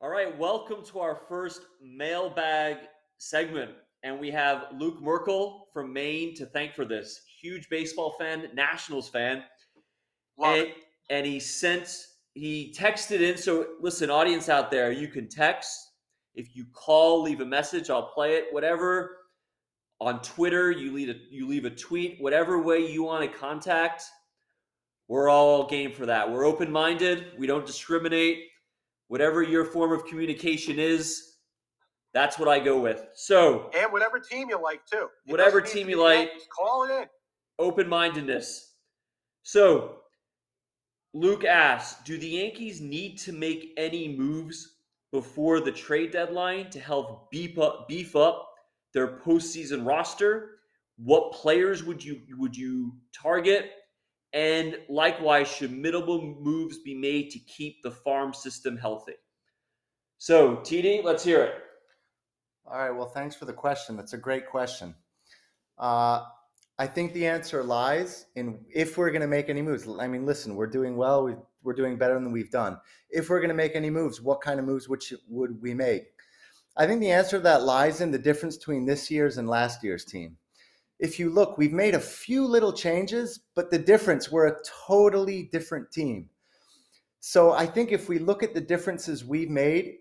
All right, welcome to our first mailbag segment. And we have Luke Merkel from Maine to thank for this. Huge baseball fan, Nationals fan. And, and he sent, he texted in. So listen, audience out there, you can text. If you call, leave a message, I'll play it. Whatever. On Twitter, you leave a you leave a tweet, whatever way you want to contact. We're all game for that. We're open minded. We don't discriminate. Whatever your form of communication is, that's what I go with. So, And whatever team you like too. It Whatever team you like. Call it in. open mindedness. So, Luke asks Do the Yankees need to make any moves before the trade deadline to help beef up, beef up their postseason roster? What players would you would you target? And likewise, should minimal moves be made to keep the farm system healthy? So, TD, let's hear it. All right. Well, thanks for the question. That's a great question. Uh, I think the answer lies in if we're going to make any moves. I mean, listen, we're doing well. we we're doing better than we've done. If we're going to make any moves, what kind of moves you- would we make? I think the answer to that lies in the difference between this year's and last year's team. If you look, we've made a few little changes, but the difference, we're a totally different team. So I think if we look at the differences we've made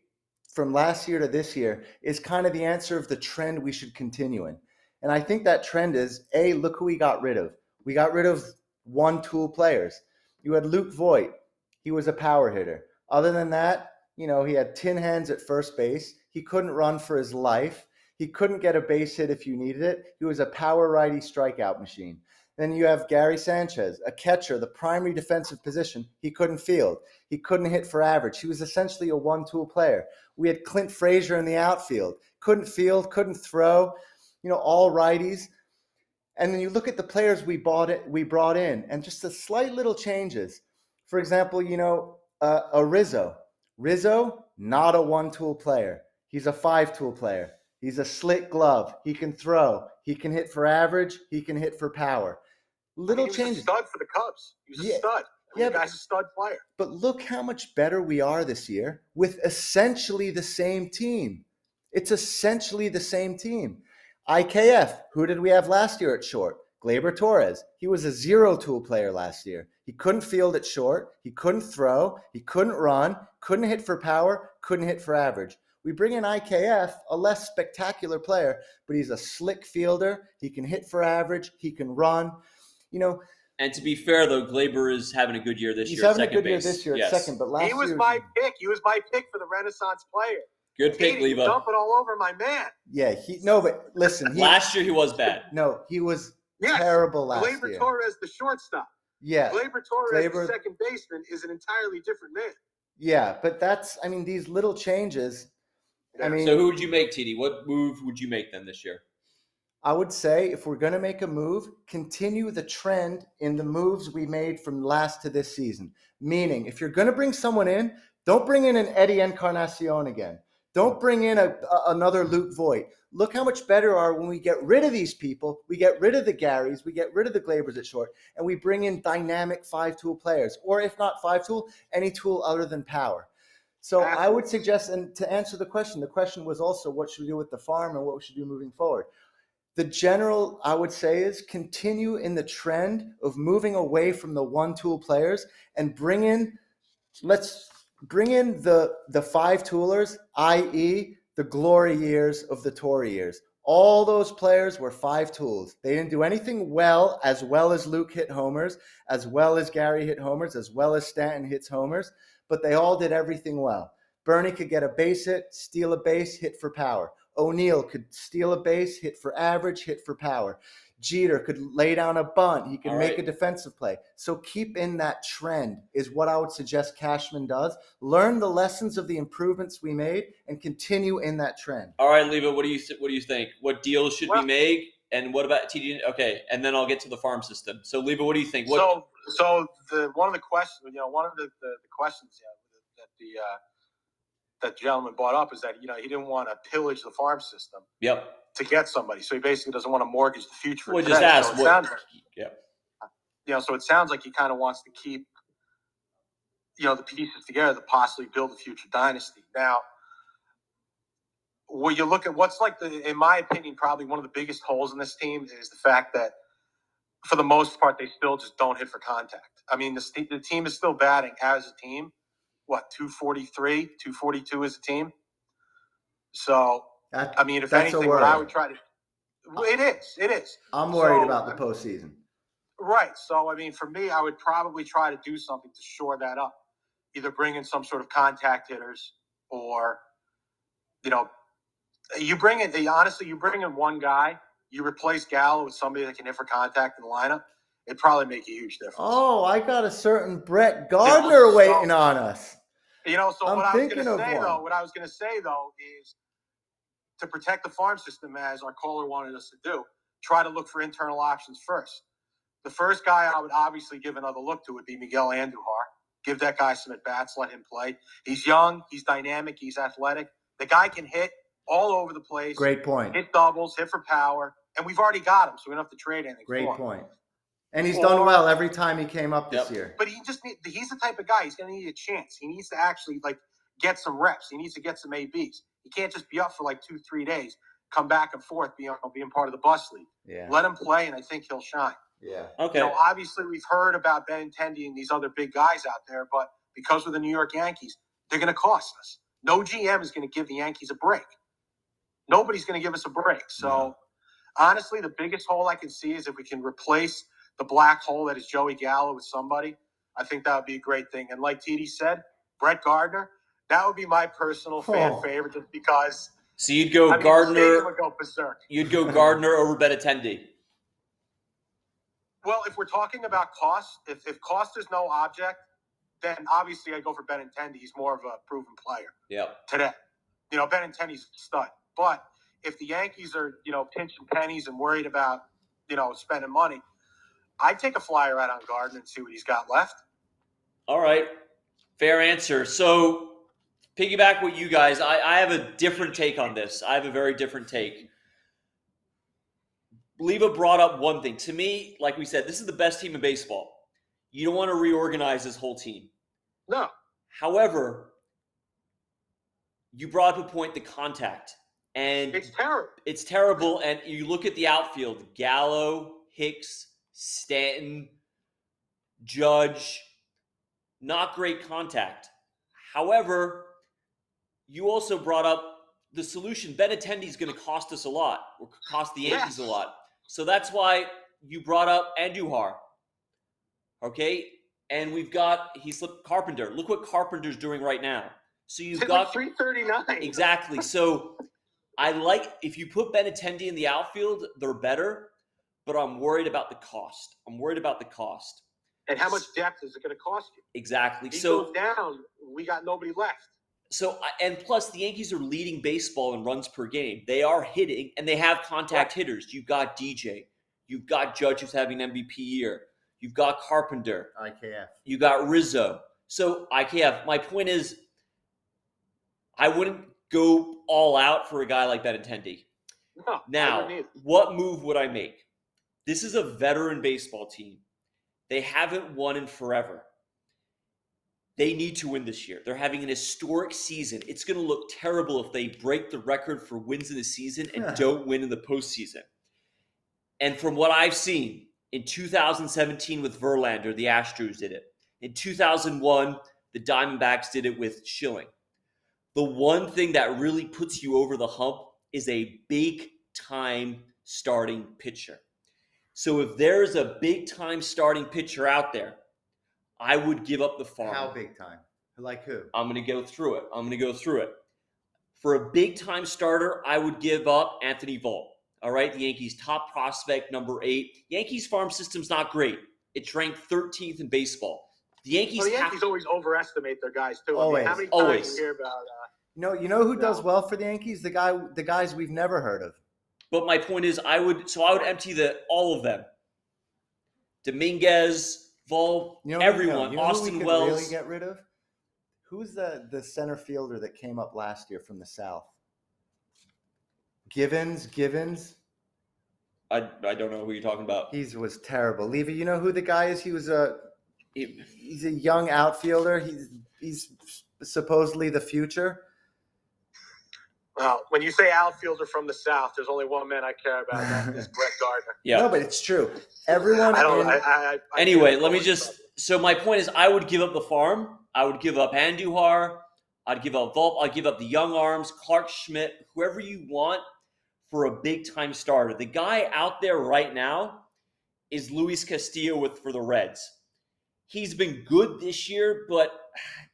from last year to this year, is kind of the answer of the trend we should continue in. And I think that trend is A, look who we got rid of. We got rid of one tool players. You had Luke Voit. He was a power hitter. Other than that, you know, he had tin hands at first base. He couldn't run for his life. He couldn't get a base hit if you needed it. He was a power righty strikeout machine. Then you have Gary Sanchez, a catcher, the primary defensive position. He couldn't field. He couldn't hit for average. He was essentially a one tool player. We had Clint Frazier in the outfield. Couldn't field, couldn't throw, you know, all righties. And then you look at the players we bought it, we brought in, and just the slight little changes. For example, you know, uh, a Rizzo. Rizzo, not a one tool player. He's a five tool player. He's a slick glove. He can throw. He can hit for average. He can hit for power. Little he was changes. a stud for the Cubs. He was a Yeah. stud. Yeah, the guy's a stud player. But look how much better we are this year with essentially the same team. It's essentially the same team. IKF, who did we have last year at short? Gleyber Torres. He was a zero tool player last year. He couldn't field at short. He couldn't throw. He couldn't run. Couldn't hit for power. Couldn't hit for average. We bring in IKF, a less spectacular player, but he's a slick fielder. He can hit for average. He can run. You know, And to be fair, though, Gleyber is having a good year this he's year. at having a second good year this year Yes. at second, but last he was year my pick. He was my pick for the Renaissance player. Good pick, He Leva. dumping all over my man. Yeah, he no, but listen, he Last year he was bad. no, he was Yes. terrible last Gleyber year. Gleyber Torres, the shortstop. Yeah, Gleyber Torres, Gleyber- the second baseman, is an entirely different man. yeah, but that's I mean these little changes. I mean, So who would you make, TD? What move would you make then this year? I would say if we're going to make a move, continue the trend in the moves we made from last to this season. Meaning, if you're going to bring someone in, don't bring in an Eddie Encarnacion again. Don't bring in a, a- another Luke Voit. Look how much better are when we get rid of these people. We get rid of the Garys, we get rid of the Gleybers at short, and we bring in dynamic five tool players, or if not five tool, any tool other than power. So I would suggest, and to answer the question, the question was also what should we do with the farm and what we should do moving forward. The general, I would say, is continue in the trend of moving away from the one tool players and bring in, let's bring in the the five toolers, i.e., the glory years of the Torre years. All those players were five tools. They didn't do anything well, as well as Luke hit homers, as well as Gary hit homers, as well as Stanton hits homers, but they all did everything well. Bernie could get a base hit, steal a base, hit for power. O'Neill could steal a base, hit for average, hit for power. Jeter could lay down a bunt. He could All make right. a defensive play. So keep in that trend is what I would suggest Cashman does. Learn the lessons of the improvements we made and continue in that trend. All right, Leva, what do you what do you think? What deals should Well- we make? And what about TD? Okay, and then I'll get to the farm system. So, Leva, what do you think? What, So, so the one of the questions, you know, one of the, the, the questions yeah, that the uh, that gentleman brought up is that you know he didn't want to pillage the farm system yep. to get somebody, so he basically doesn't want to mortgage the future. Well, just ask So what. like- yeah. you know, so it sounds like he kind of wants to keep you know, the pieces together to possibly build a future dynasty. Now, when you look at what's like the, in my opinion, probably one of the biggest holes in this team is the fact that, for the most part, they still just don't hit for contact. I mean, the, st- the team is still batting as a team. What, 243, 242 as a team? So, That, I mean, if anything, what I would try to. It is. It is. I'm worried so- about the postseason. Right. So, I mean, for me, I would probably try to do something to shore that up. Either bring in some sort of contact hitters or, you know, you bring in, honestly, you bring in one guy, you replace Gallo with somebody that can hit for contact in the lineup, it'd probably make a huge difference. Oh, I got a certain Brett Gardner waiting on us. You know, so I'm what I was going to say one. though, what I was going to say though is to protect the farm system, as our caller wanted us to do, try to look for internal options first. The first guy I would obviously give another look to would be Miguel Andujar. Give that guy some at bats, let him play. He's young, he's dynamic, he's athletic. The guy can hit all over the place. Great point. Hit doubles, hit for power, and we've already got him, so we don't have to trade anything. Great for him. point. And he's done well every time he came up this Yep. year. But he just need, he's the type of guy. He's going to need a chance. He needs to actually like get some reps. He needs to get some ABs. He can't just be up for like two, three days, come back and forth, being being part of the bus league. Yeah. Let him play, and I think he'll shine. Yeah. Okay. You know, obviously we've heard about Benintendi and these other big guys out there, but because we're the New York Yankees, they're going to cost us. No GM is going to give the Yankees a break. Nobody's going to give us a break. So, No. honestly, the biggest hole I can see is if we can replace the black hole that is Joey Gallo with somebody. I think that would be a great thing. And like TD said, Brett Gardner, that would be my personal fan Oh. favorite, just because So you'd go I mean, Gardner. would go berserk. You'd go Gardner over Benintendi. Well, if we're talking about cost, if, if cost is no object, then obviously I go for Benintendi. He's more of a proven player Yeah. today. You know, Benintendi's stud. But if the Yankees are, you know, pinching pennies and worried about, you know, spending money, I'd take a flyer out on Garden and see what he's got left. All right. Fair answer. So, piggyback with you guys, I, I have a different take on this. I have a very different take. Leva brought up one thing. To me, like we said, this is the best team in baseball. You don't want to reorganize this whole team. No. However, you brought up a point the contact. And It's terrible. it's terrible. And you look at the outfield Gallo, Hicks, Stanton, Judge, not great contact. However, you also brought up the solution. Benintendi is going to cost us a lot, or cost the Yankees Yes. a lot. So that's why you brought up Andujar. Okay? And we've got, he slipped Carpenter. Look what Carpenter's doing right now. So you've hit got like 339. Exactly. So I like if you put Ben Benintendi in the outfield, they're better, but I'm worried about the cost. I'm worried about the cost. And how much depth is it going to cost you? Exactly. He So goes down, we got nobody left. so and plus the Yankees are leading baseball in runs per game. They are hitting and they have contact hitters. You've got DJ. You've got Judge who's having an MVP year. You've got Carpenter. IKF. You got Rizzo. So IKF, my point is I wouldn't go all out for a guy like Benintendi. No. I Now, what move would I make? This is a veteran baseball team. They haven't won in forever. They need to win this year. They're having an historic season. It's going to look terrible if they break the record for wins in the season and Yeah. don't win in the postseason. And from what I've seen in 2017 with Verlander, the Astros did it. In 2001, the Diamondbacks did it with Schilling. The one thing that really puts you over the hump is a big time starting pitcher. So if there's a big time starting pitcher out there, I would give up the farm. How big time? Like who? I'm going to go through it. I'm going to go through it. For a big time starter, I would give up Anthony Volpe. All right, the Yankees' top prospect, number eight. Yankees farm system's not great. It's ranked 13th in baseball. The Yankees, Well, the have- always overestimate their guys too. I mean, how Always. many times Always. you hear about? Uh, You know, you know who does well for the Yankees? The guy, the guys we've never heard of. But my point is, I would so I would empty the all of them. Dominguez, Vol, You know, everyone, you know Austin we Wells. really get rid of. Who's the the center fielder that came up last year from the South? Givens, Givens. I, I don't know who you're talking about. He was terrible. Levy, you know who the guy is? He was a He's a young outfielder. He's he's supposedly the future. Well, when you say outfielder from the South, there's only one man I care about, and that is Brett Gardner. yeah. No, but it's true. Everyone. I don't. in- I, I, I anyway, can't let me just. something. So my point is, I would give up the farm. I would give up Andujar. I'd give up Volp. I'd give up the young arms, Clarke Schmidt, whoever you want for a big time starter. The guy out there right now is Luis Castillo with for the Reds. He's been good this year, but From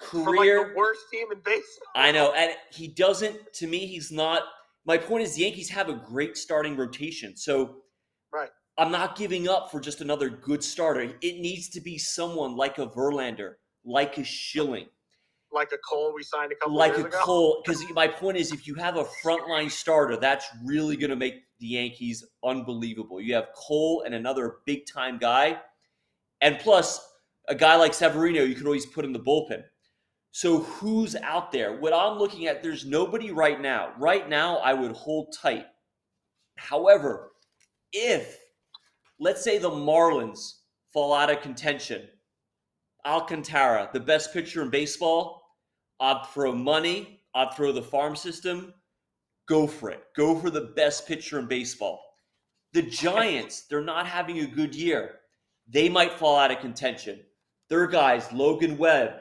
career. like the worst team in baseball. I know, and he doesn't. To me, he's not. My point is, the Yankees have a great starting rotation, so Right. I'm not giving up for just another good starter. It needs to be someone like a Verlander, like a Schilling, Like a Cole we signed a couple like years a ago. Cole. Because my point is, if you have a frontline starter, that's really going to make the Yankees unbelievable. You have Cole and another big time guy, and plus a guy like Severino, you can always put in the bullpen. So who's out there? What I'm looking at, there's nobody right now. Right now, I would hold tight. However, if let's say the Marlins fall out of contention, Alcantara, the best pitcher in baseball, I'd throw money, I'd throw the farm system. Go for it. Go for the best pitcher in baseball. The Giants, they're not having a good year. They might fall out of contention. Their guys, Logan Webb,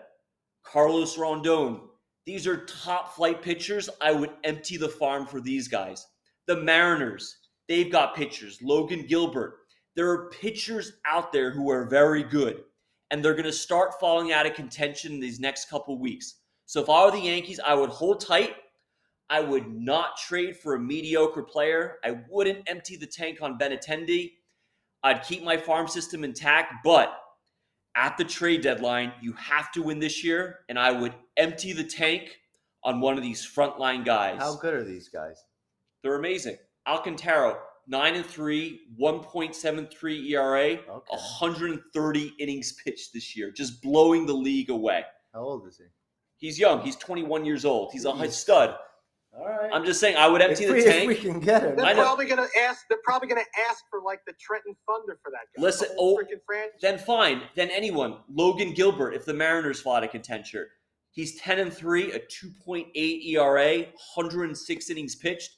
Carlos Rondon, these are top flight pitchers. I would empty the farm for these guys. The Mariners, they've got pitchers. Logan Gilbert. There are pitchers out there who are very good, and they're going to start falling out of contention in these next couple weeks. So if I were the Yankees, I would hold tight. I would not trade for a mediocre player. I wouldn't empty the tank on Benintendi. I'd keep my farm system intact, but at the trade deadline, you have to win this year, and I would empty the tank on one of these frontline guys. How good are these guys? They're amazing. Alcantara, nine and three, 1.73 ERA, Okay. 130 innings pitched this year, just blowing the league away. How old is he? He's young. He's 21 years old. He's a Jeez. stud. All right. I'm just saying, I would empty if, the we, tank. if we can get him. They're I know. probably gonna ask. They're probably gonna ask for like the Trenton Thunder for that guy. Listen, The oh, then fine. Then anyone. Logan Gilbert, if the Mariners fall out of contention, he's 10 and 3, a 2.8 ERA, 106 innings pitched.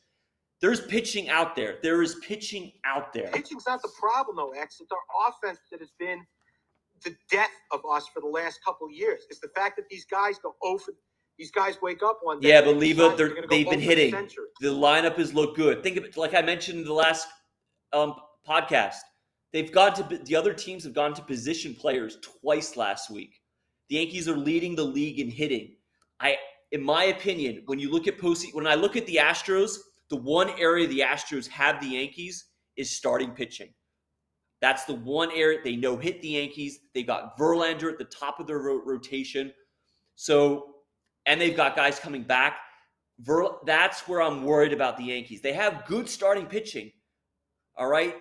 There's pitching out there. There is pitching out there. Pitching's not the problem though, X. It's our offense that has been the death of us for the last couple of years. It's the fact that these guys go oh over. These guys wake up one day. Yeah, but they leave it. They're, they're gonna go they've been over the hitting. The lineup has looked good. Think of it like I mentioned in the last um, podcast. They've gone to the other teams have gone to position players twice last week. The Yankees are leading the league in hitting. I, in my opinion, when you look at post, when I look at the Astros, the one area the Astros have the Yankees is starting pitching. That's the one area they know hit the Yankees. They got Verlander at the top of their ro- rotation. So, and they've got guys coming back. Ver, that's where I'm worried about the Yankees. They have good starting pitching. All right.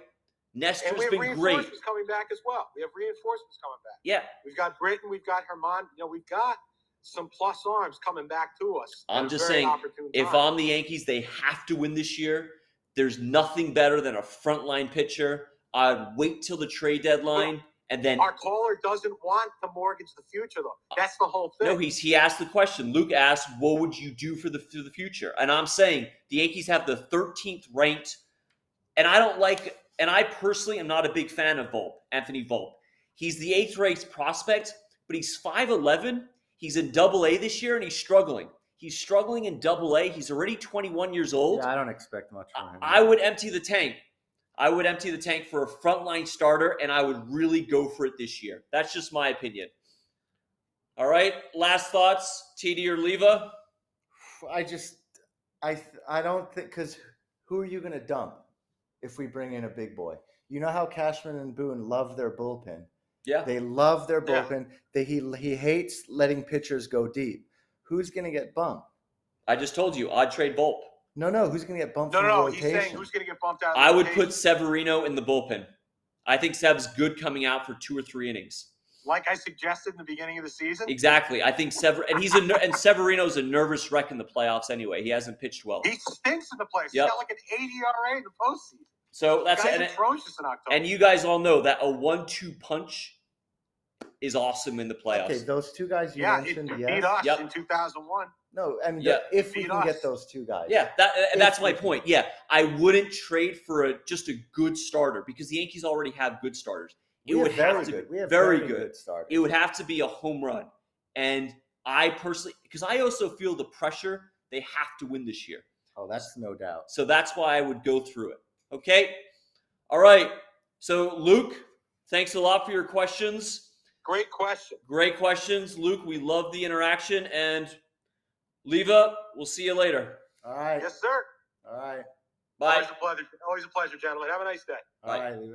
And Nestor's we have been great. reinforcements coming back as well. We have reinforcements coming back. Yeah. We've got Britton, we've got Herman. You know, we've got some plus arms coming back to us. I'm just saying, If. I'm the Yankees, they have to win this year. There's nothing better than a frontline pitcher. I'd wait till the trade deadline and then our caller doesn't want to mortgage the future, though. That's the whole thing. No, he's he asked the question. Luke asked, "What would you do for the for the future?" And I'm saying the Yankees have the 13th ranked, and I don't like. And I personally am not a big fan of Volpe, Anthony Volpe. He's the eighth ranked prospect, but he's 5'11. He's in Double A this year, and he's struggling. He's struggling in Double A. He's already 21 years old. Yeah, I don't expect much from him. I would empty the tank. I would empty the tank for a frontline starter, and I would really go for it this year. That's just my opinion. All right, last thoughts, TD or Leva? I just, I, I don't think because who are you going to dump if we bring in a big boy? You know how Cashman and Boone love their bullpen. Yeah, They love their Yeah. bullpen. They, he he hates letting pitchers go deep. Who's going to get bumped? I just told you I'd trade Volpe. No, no. Who's going to get bumped no, from no, no. rotation? He's saying who's going to get bumped out. of the I would rotation. put Severino in the bullpen. I think Sev's good coming out for two or three innings. like I suggested in the beginning of the season. Exactly. I think Sever and he's a ner- and Severino's a nervous wreck in the playoffs anyway. He hasn't pitched well. He stinks in the playoffs. Yep. He's got like an 80 ERA in the postseason. So that's Guy's and, atrocious in October. and you guys all know that a one-two punch is awesome in the playoffs. Okay, those two guys you Yeah, it mentioned, beat yes. us Yep. in 2001. No, I mean, Yeah. if we Beat can get those two guys. Yeah, that, uh, that's my point. Yeah, I wouldn't trade for a just a good starter because the Yankees already have good starters. It we would have very have to good. be We have very, very, good. good starters. It would have to be a home run, and I personally, because I also feel the pressure they have to win this year. oh, that's no doubt. So that's why I would go through it. Okay. All right. So Luke, thanks a lot for your questions. Great question. Great questions, Luke. We love the interaction, and Leva, we'll see you later. All right. Yes, sir. All right. Bye. Always a pleasure. Always a pleasure, gentlemen. Have a nice day. All Bye. right. leave it.